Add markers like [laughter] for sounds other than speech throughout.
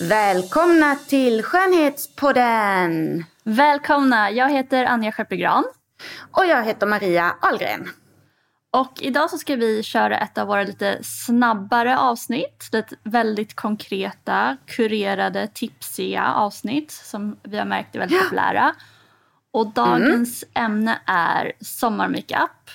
Välkomna till Skönhetspodden! Välkomna! Jag heter Anja Skeppegran. Och jag heter Maria Ahlgren. Och idag så ska vi köra ett av våra lite snabbare avsnitt. Lite väldigt konkreta, kurerade, tipsiga avsnitt som vi har märkt är väldigt ja. populära. Och dagens mm. ämne är sommarmakeup.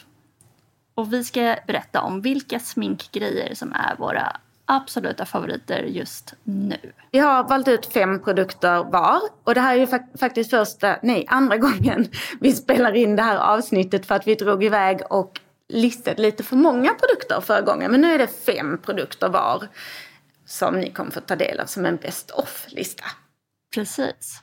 Och vi ska berätta om vilka sminkgrejer som är våra absoluta favoriter just nu. Vi har valt ut fem produkter var. Och det här är ju fak faktiskt första, nej andra [laughs] gången vi spelar in det här avsnittet för att vi drog iväg och listade lite för många produkter förra gången. Men nu är det fem produkter var som ni kommer få ta del av som en best off-lista. Precis.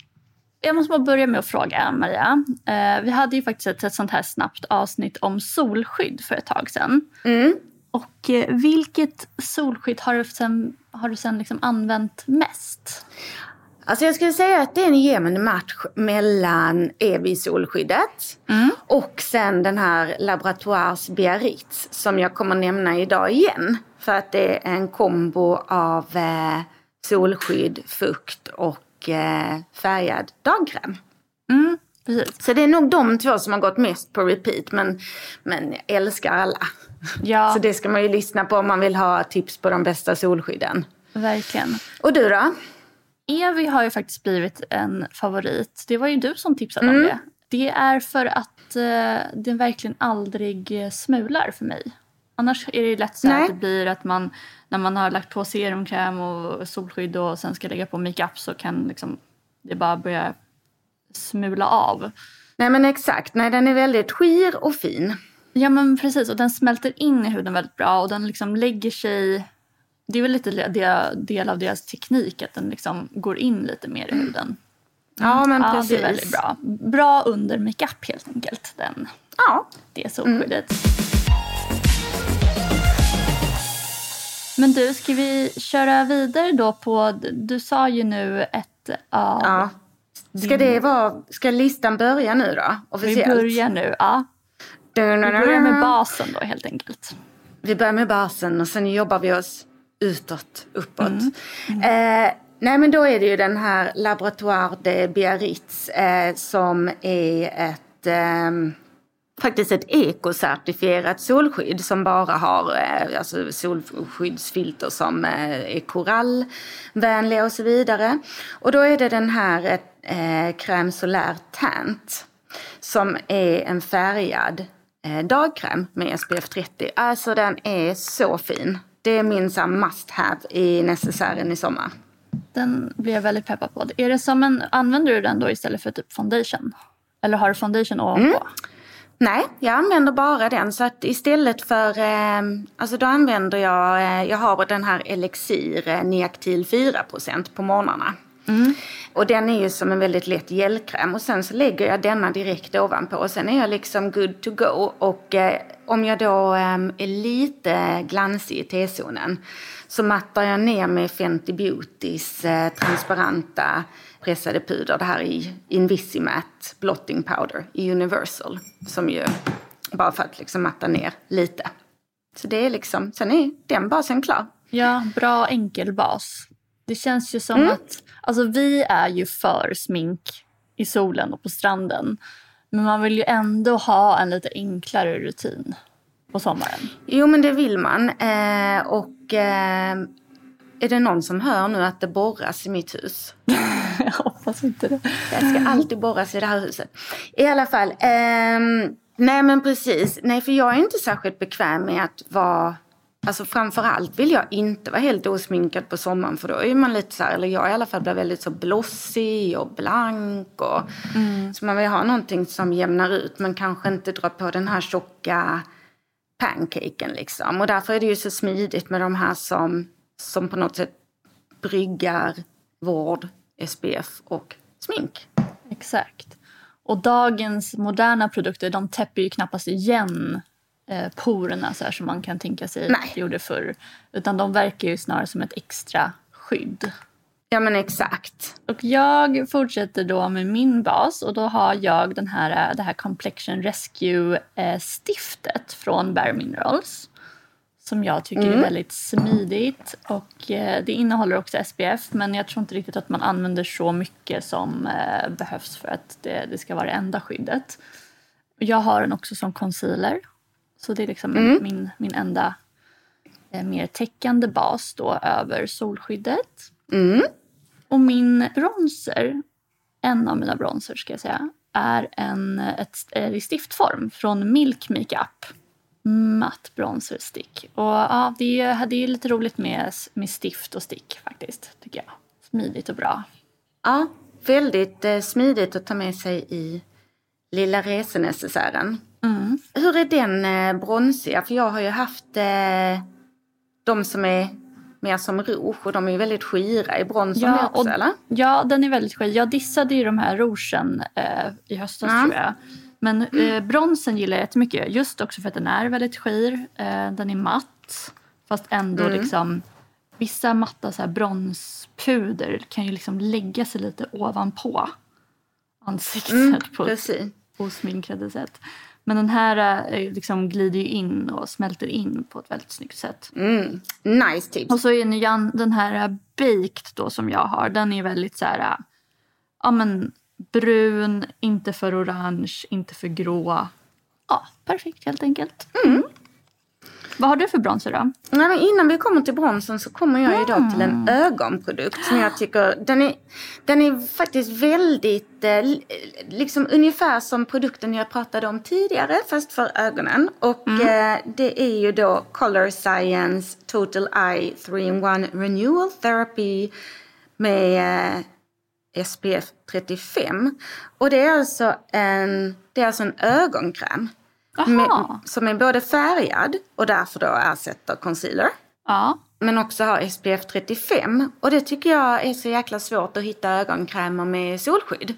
Jag måste bara börja med att fråga Maria. Eh, vi hade ju faktiskt ett, ett sånt här snabbt avsnitt om solskydd för ett tag sedan. Mm. Och eh, vilket solskydd har du sen, har du sen liksom använt mest? Alltså jag skulle säga att det är en jämn match mellan Evi-solskyddet mm. och sen den här Laboratoires Biarritz som jag kommer nämna idag igen. För att det är en kombo av eh, solskydd, fukt och eh, färgad dagkräm. Mm, precis. Så det är nog de två som har gått mest på repeat men, men jag älskar alla. Ja. Så det ska man ju lyssna på om man vill ha tips på de bästa solskydden. Verkligen. Och du då? Evi har ju faktiskt blivit en favorit. Det var ju du som tipsade mm. om det. Det är för att eh, den verkligen aldrig smular för mig. Annars är det lätt så att det blir att man när man har lagt på serumkräm och solskydd och sen ska lägga på makeup så kan liksom det bara börja smula av. Nej men exakt, nej den är väldigt skir och fin. Ja men precis och den smälter in i huden väldigt bra och den liksom lägger sig det är väl lite del, del av deras teknik att den liksom går in lite mer i huden. Mm. Ja men precis. Ja, det är väldigt bra. Bra under makeup helt enkelt. Den, ja. Det solskyddet. Mm. Men du, ska vi köra vidare då på, du sa ju nu ett av... Ja. Ska det vara, ska listan börja nu då? Officiellt? Vi börjar nu, ja. Vi börjar med basen då helt enkelt. Vi börjar med basen och sen jobbar vi oss utåt, uppåt. Mm. Mm. Eh, nej men då är det ju den här Laboratoire de Biarritz eh, som är ett eh, faktiskt ett ekocertifierat solskydd som bara har eh, alltså solskyddsfilter som eh, är korallvänliga och så vidare. Och då är det den här eh, Crème Solaire Tant som är en färgad eh, dagkräm med SPF 30. Alltså den är så fin. Det är min så must have i necessären i sommar. Den blir jag väldigt peppad på. Är det som en, använder du den då istället för typ foundation? Eller har du foundation ovanpå? Mm. Nej, jag använder bara den. Så att istället för, eh, alltså då använder jag, eh, jag har den här Elixir eh, Neactil 4% på morgnarna. Mm. Och den är ju som en väldigt lätt gelkräm och sen så lägger jag denna direkt ovanpå och sen är jag liksom good to go. Och eh, om jag då eh, är lite glansig i T-zonen så mattar jag ner med Fenty Beautys eh, transparenta pressade puder. Det här är Invisimat Blotting Powder i Universal. Som ju, bara för att liksom matta ner lite. Så det är liksom, sen är den basen klar. Ja, bra enkel bas. Det känns ju som mm. att... Alltså vi är ju för smink i solen och på stranden. Men man vill ju ändå ha en lite enklare rutin på sommaren. Jo, men det vill man. Eh, och eh, är det någon som hör nu att det borras i mitt hus? [laughs] Jag hoppas inte det. Det ska alltid borras i det här huset. I alla fall. Eh, nej, men precis. Nej, för jag är inte särskilt bekväm med att vara Alltså framförallt vill jag inte vara helt osminkad på sommaren för då är man lite så här, eller jag i alla fall blir väldigt så blossig och blank och mm. så man vill ha någonting som jämnar ut men kanske inte drar på den här tjocka pancaken liksom. Och därför är det ju så smidigt med de här som, som på något sätt bryggar vård, SPF och smink. Exakt. Och dagens moderna produkter de täpper ju knappast igen eh, porerna så här, som man kan tänka sig Nej. att det gjorde förr. Utan de verkar ju snarare som ett extra skydd. Ja men exakt. Och jag fortsätter då med min bas och då har jag den här, eh, det här Complexion Rescue-stiftet eh, från Bare Minerals. Som jag tycker mm. är väldigt smidigt och det innehåller också SPF men jag tror inte riktigt att man använder så mycket som behövs för att det, det ska vara det enda skyddet. Jag har den också som concealer så det är liksom mm. min, min enda eh, mer täckande bas då över solskyddet. Mm. Och min bronzer, en av mina bronzer ska jag säga, är en ett, i stiftform från Milk Makeup. Matt bronzer stick. Och ja, det är, det är lite roligt med, med stift och stick faktiskt, tycker jag. Smidigt och bra. Ja, väldigt eh, smidigt att ta med sig i lilla resenecessären. Mm. Hur är den eh, bronsiga? För jag har ju haft eh, de som är mer som rouge och de är ju väldigt skira. i bronsen ja, också och, eller? Ja, den är väldigt skir. Jag dissade ju de här rougen eh, i höstas mm. tror jag. Men eh, bronsen gillar jag jättemycket. Just också för att den är väldigt skir. Eh, den är matt. Fast ändå mm. liksom vissa matta så här bronspuder kan ju liksom lägga sig lite ovanpå ansiktet mm, [laughs] på ett osminkade sätt. Men den här eh, liksom glider in och smälter in på ett väldigt snyggt sätt. Mm. Nice tips. Och så är den här baked då som jag har, den är väldigt så här, ja men brun, inte för orange, inte för grå. Ja, perfekt helt enkelt. Mm. Vad har du för bronzer då? Nej, men innan vi kommer till bronsen så kommer jag mm. idag till en ögonprodukt som jag tycker den är, den är faktiskt väldigt eh, liksom ungefär som produkten jag pratade om tidigare fast för ögonen. Och mm. eh, det är ju då Color Science Total Eye 3-in-1 Renewal Therapy med eh, SPF 35. Och det är alltså en, det är alltså en ögonkräm med, som är både färgad och därför då ersätter concealer. Ja. Men också har SPF 35. Och det tycker jag är så jäkla svårt att hitta ögonkrämer med solskydd.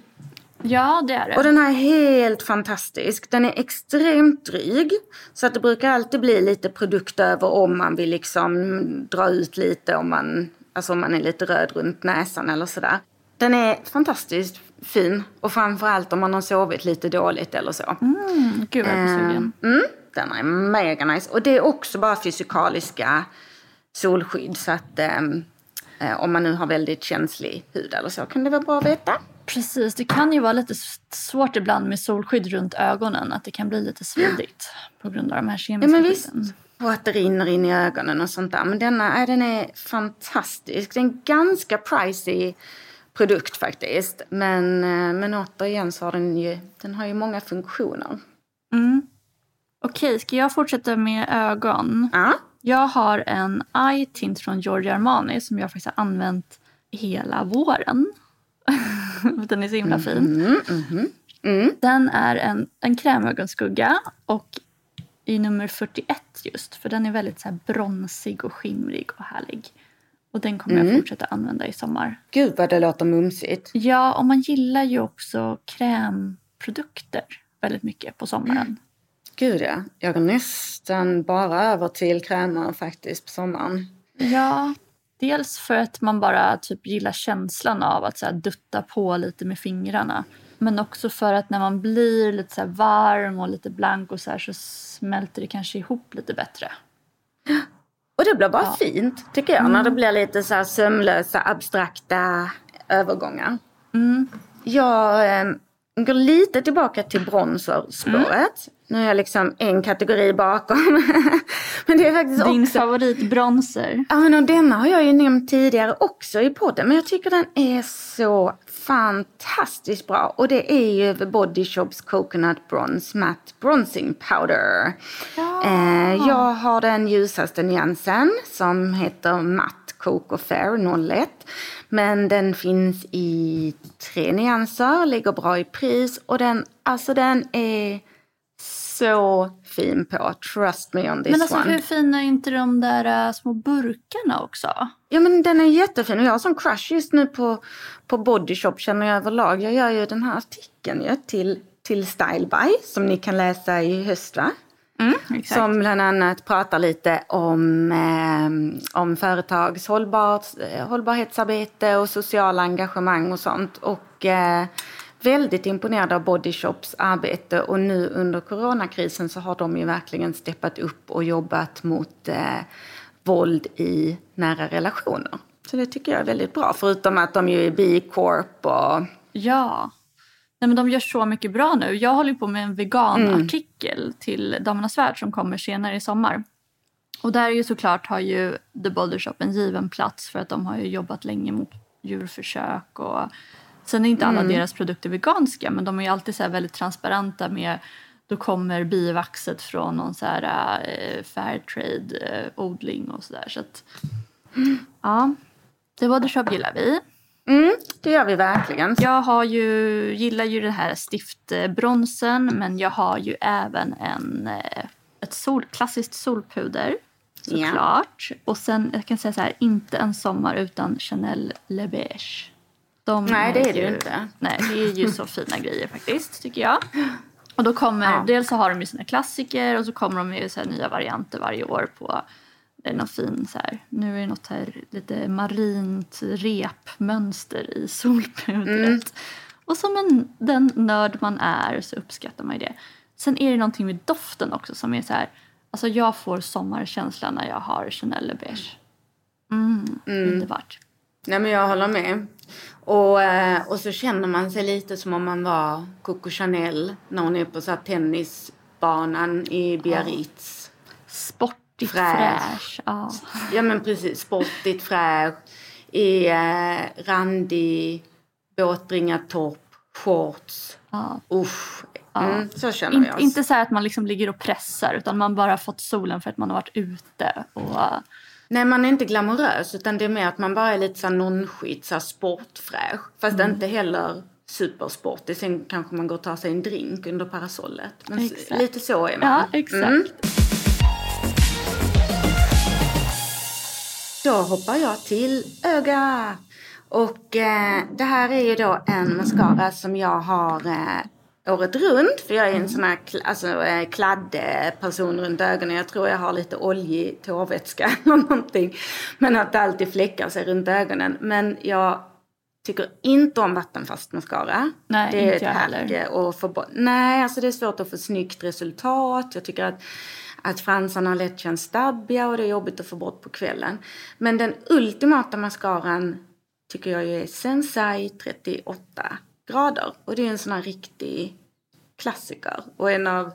Ja, det är det. Och den här är helt fantastisk. Den är extremt dryg. Så att det brukar alltid bli lite produkt över om man vill liksom dra ut lite om man, alltså om man är lite röd runt näsan eller sådär. Den är fantastiskt fin. Och framförallt om man har sovit lite dåligt eller så. Mm, gud vad jag är mm, Den är mega nice. Och det är också bara fysikaliska solskydd. Så att um, om man nu har väldigt känslig hud eller så kan det vara bra att veta. Precis, det kan ju vara lite svårt ibland med solskydd runt ögonen. Att det kan bli lite svidigt på grund av de här kemiska ja, men skydden. Och att det rinner in i ögonen och sånt där. Men denna, den är fantastisk. Den är ganska pricey produkt faktiskt. Men, eh, men återigen så har den ju, den har ju många funktioner. Mm. Okej, ska jag fortsätta med ögon? Ja. Jag har en eye tint från Giorgio Armani som jag faktiskt har använt hela våren. [laughs] den är så himla fin. Mm, mm, mm. Den är en, en krämögonskugga och i nummer 41 just. För den är väldigt så bronsig och skimrig och härlig. Och den kommer mm. jag fortsätta använda i sommar. Gud vad det låter mumsigt. Ja, och man gillar ju också krämprodukter väldigt mycket på sommaren. Mm. Gud ja, jag går nästan bara över till krämer faktiskt på sommaren. Ja, dels för att man bara typ gillar känslan av att så här, dutta på lite med fingrarna. Men också för att när man blir lite så varm och lite blank och så här, så smälter det kanske ihop lite bättre. [gasps] [gasps] Och det blir bara ja. fint tycker jag. Mm. När det blir lite så här sömlösa, abstrakta övergångar. Mm. Jag eh, går lite tillbaka till bronzerspåret. Nu är jag liksom en kategori bakom. [laughs] men det är faktiskt Din också... favoritbronzer. Ja, men och denna har jag ju nämnt tidigare också i podden. Men jag tycker den är så fantastiskt bra. Och det är ju The Body Shops Coconut Bronze Matte Bronzing Powder. Ja. Eh, jag har den ljusaste nyansen som heter Matte Coco Fair 01. Men den finns i tre nyanser, ligger bra i pris och den, alltså den är så fin på. Trust me on this Men alltså one. hur fina är inte de där uh, små burkarna också? Ja men den är jättefin och jag har sån crush just nu på, på Body Shop känner jag överlag. Jag gör ju den här artikeln ju till, till Style By som ni kan läsa i höst va? Mm, som bland annat pratar lite om, eh, om företags hållbar, eh, hållbarhetsarbete och sociala engagemang och sånt. Och eh, väldigt imponerad av Body Shops arbete och nu under coronakrisen så har de ju verkligen steppat upp och jobbat mot eh, våld i nära relationer. Så det tycker jag är väldigt bra, förutom att de ju är B-corp och... Ja. Nej, men de gör så mycket bra nu. Jag håller på med en veganartikel mm. till Damernas Värld som kommer senare i sommar. Och där är ju såklart har ju The Body Shop en given plats för att de har ju jobbat länge mot djurförsök och Sen är inte alla mm. deras produkter veganska men de är alltid så väldigt transparenta med då kommer bivaxet från någon så här äh, fairtrade äh, odling och sådär. Så att, ja, det Body Shop gillar vi. Mm, det gör vi verkligen. Jag har ju, gillar ju den här stiftbronsen men jag har ju även en, eh, ett sol, klassiskt solpuder. Såklart. Ja. Och sen, jag kan säga så här, inte en sommar utan Chanel Le Beige. De nej, det är det ju inte. Nej, det är ju så fina grejer faktiskt, tycker jag. [laughs] Och då kommer, ja. dels så har de ju sina klassiker och så kommer de med så nya varianter varje år på det är fin så här, nu är det något här lite marint repmönster i [laughs] solpudret. Mm. Och som en, den nörd man är så uppskattar man ju det. Sen är det någonting med doften också som är så här, alltså jag får sommarkänsla när jag har Chanel beige. Mm, mm. underbart. Nej men jag håller med. Och, eh, och så känner man sig lite som om man var Coco Chanel när hon är på så tennisbanan i Biarritz. Sportigt fräsch. fräsch. Ja. ja men precis, sportigt fräsch. I eh, randig båtbringartopp, shorts. Ja. Usch. Mm, så känner In, jag. Inte så att man liksom ligger och pressar utan man bara fått solen för att man har varit ute. Och, Nej, man är inte glamorös utan det är mer att man bara är lite så nonskit, så sportfräsch. Fast mm. inte heller supersportig. Sen kanske man går och tar sig en drink under parasollet. Men exakt. lite så är man. Ja, exakt. Mm. Då hoppar jag till öga. Och eh, det här är ju då en mascara som jag har eh, året runt. För jag är en mm. sån här alltså, eh, kladdperson runt ögonen. Jag tror jag har lite oljig tårvätska [laughs] eller någonting. Men att det alltid fläckar sig runt ögonen. Men jag tycker inte om vattenfast mascara. Nej, det är inte ett jag heller. Att få Nej, alltså det är svårt att få snyggt resultat. Jag tycker att att fransarna lätt känns stabbiga och det är jobbigt att få bort på kvällen. Men den ultimata mascaran tycker jag är Sensai 38 grader. Och det är en sån här riktig klassiker. Och en, av,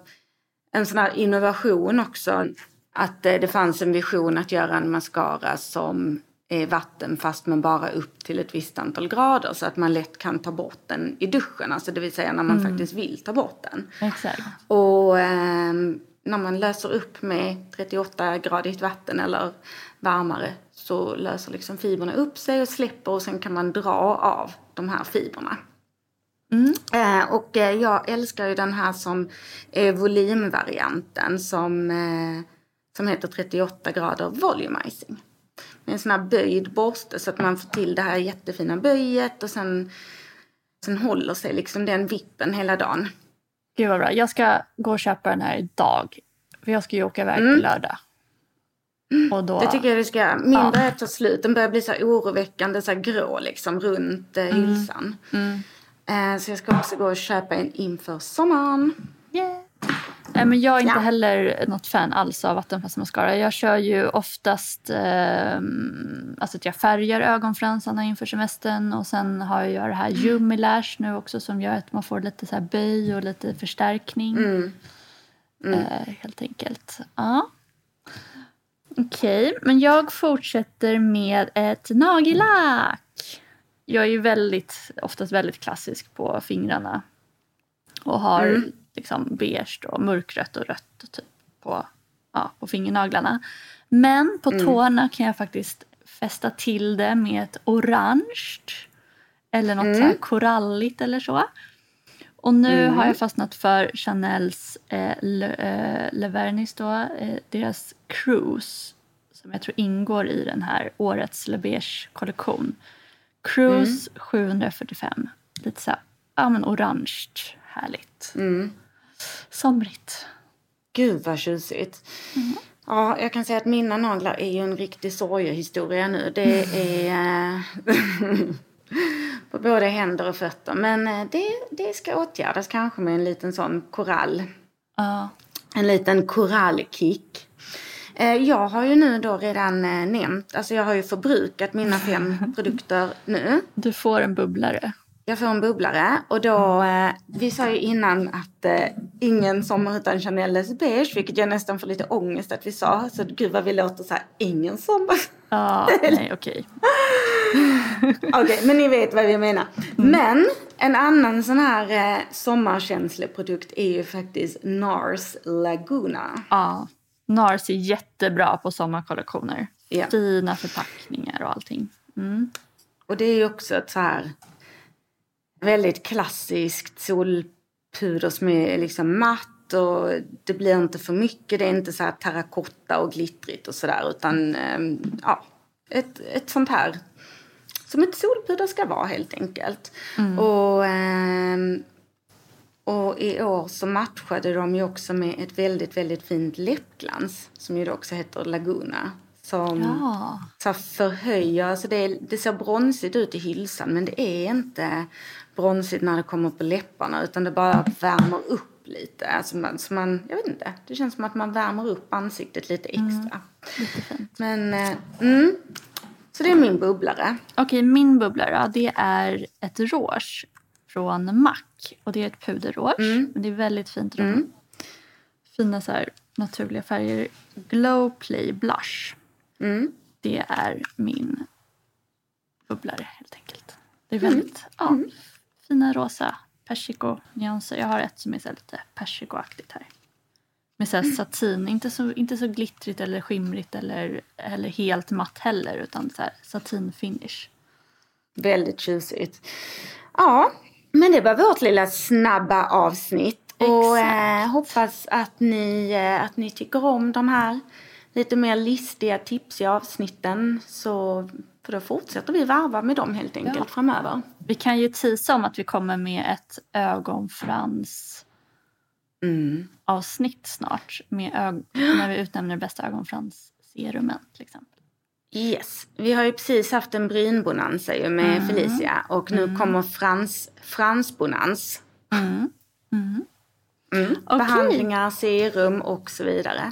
en sån här innovation också. Att eh, det fanns en vision att göra en mascara som är vattenfast men bara upp till ett visst antal grader så att man lätt kan ta bort den i duschen. Alltså det vill säga när man mm. faktiskt vill ta bort den. Exakt. Och eh, när man löser upp med 38-gradigt vatten eller varmare så löser liksom fibrerna upp sig och släpper och sen kan man dra av de här fibrerna. Mm. Eh, och eh, jag älskar ju den här som är volymvarianten som, eh, som heter 38 grader volumizing. Med en sån här böjd borste så att man får till det här jättefina böjet och sen, sen håller sig liksom den vippen hela dagen. Gud vad bra. Jag ska gå och köpa den här idag. För jag ska ju åka iväg mm. på lördag. Och då... Det tycker jag du ska göra. Min börjar ta slut. Den börjar bli så här oroväckande så grå liksom runt eh, mm. hylsan. Mm. Mm. Eh, så jag ska också gå och köpa en inför sommaren. Yeah. men jag är inte Ja. heller något fan alls av vattenfast mascara. Jag kör ju oftast eh, alltså att jag färgar ögonfransarna inför semestern och sen har jag det här Yumi Lash nu också som gör att man får lite så här böj och lite förstärkning. Eh, helt enkelt. Ja. Okej, men jag fortsätter med ett nagellack. Jag är ju väldigt, oftast väldigt klassisk på fingrarna. Och har liksom beige och mörkrött och rött typ på, ja, på fingernaglarna. Men på tårna kan jag faktiskt fästa till det med ett orange. Eller något så här koralligt eller så. Och nu har jag fastnat för Chanels eh, Le, eh, Le Vernis då, eh, deras Cruise. Som jag tror ingår i den här årets Le Beige kollektion. Cruise 745. Lite så här, ja men orange, härligt. Somrigt. Gud vad tjusigt. Ja, jag kan säga att mina naglar är ju en riktig sorgehistoria nu. Det är eh, [laughs] på både händer och fötter. Men eh, det, det ska åtgärdas kanske med en liten sån korall. Ja. En liten korallkick. Eh, Jag har ju nu då redan eh, nämnt, alltså jag har ju förbrukat mina fem [laughs] produkter nu. Du får en bubblare. Jag får en bubblare och då, eh, vi sa ju innan att ingen sommar utan Chanel beige, vilket jag nästan får lite ångest att vi sa. Så gud vad vi låter så här, ingen sommar. Ja, [laughs] nej okej. Okej, men ni vet vad vi menar. Men en annan sån här eh, sommarkänslig produkt är ju faktiskt NARS Laguna. Ja. NARS är jättebra på sommarkollektioner. Ja. Fina förpackningar och allting. Mm. Och det är också ett så här väldigt klassiskt solpuder som är liksom matt och det blir inte för mycket. Det är inte så här terrakotta och glittrigt och sådär utan ehm, ja, ett, ett sånt här som ett solpuder ska vara helt enkelt. Och, ehm, och i år så matchade de ju också med ett väldigt, väldigt fint läppglans som ju också heter Laguna. Som Ja. så förhöjer, alltså det, det ser bronsigt ut i hylsan men det är inte bronsigt när det kommer på läpparna utan det bara värmer upp lite. Alltså man, så man, jag vet inte, det känns som att man värmer upp ansiktet lite extra. Lite fint. Men, eh, mm, så det är min bubblare. Okej, min bubblare det är ett rouge från MAC. Och det är ett puderrouge. Men det är väldigt fint rouge. Fina så här, naturliga färger. Glow Play Blush. Mm. Det är min bubblare helt enkelt. Det är väldigt ja, fina rosa persiko-nyanser. Jag har ett som är så lite persikoaktigt här. Med så här satin, inte så, inte så glittrigt eller skimrigt eller, eller helt matt heller utan så satinfinish. Väldigt tjusigt. Ja, men det var vårt lilla snabba avsnitt. Och eh, hoppas att ni, eh, att ni tycker om de här lite mer listiga, tipsiga avsnitten. Så, för då fortsätter vi varva med dem helt enkelt Ja. framöver. Vi kan ju tisa om att vi kommer med ett ögonfrans Mm. avsnitt snart. Med ög- [gasps] när vi utnämner bästa ögonfransserumen till exempel. Yes, vi har ju precis haft en brynbonanza ju med Felicia och nu kommer frans, fransbonans. Mm. Okej. Behandlingar, serum och så vidare.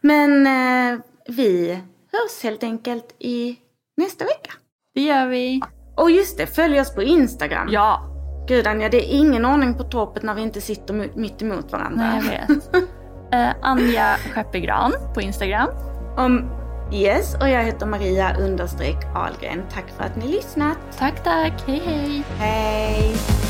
Men eh, vi hörs helt enkelt i nästa vecka. Det gör vi. Och just det, följ oss på Instagram. Ja, Gud Anja, det är ingen ordning på torpet när vi inte sitter mitt emot varandra. nej jag vet. [laughs] Eh, Anja Skeppegran på Instagram. Om, yes, och jag heter Maria understreck Ahlgren. Tack för att ni lyssnat. Tack, tack. Hej, hej. Hej!